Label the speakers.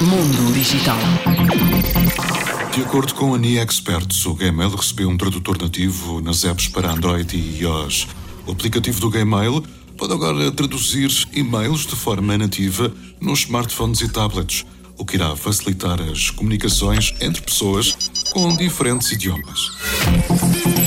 Speaker 1: Mundo Digital.
Speaker 2: De acordo com a NIA Experts, o Gmail recebeu um tradutor nativo nas apps para Android e iOS. O aplicativo do Gmail pode agora traduzir e-mails de forma nativa nos smartphones e tablets, o que irá facilitar as comunicações entre pessoas com diferentes idiomas.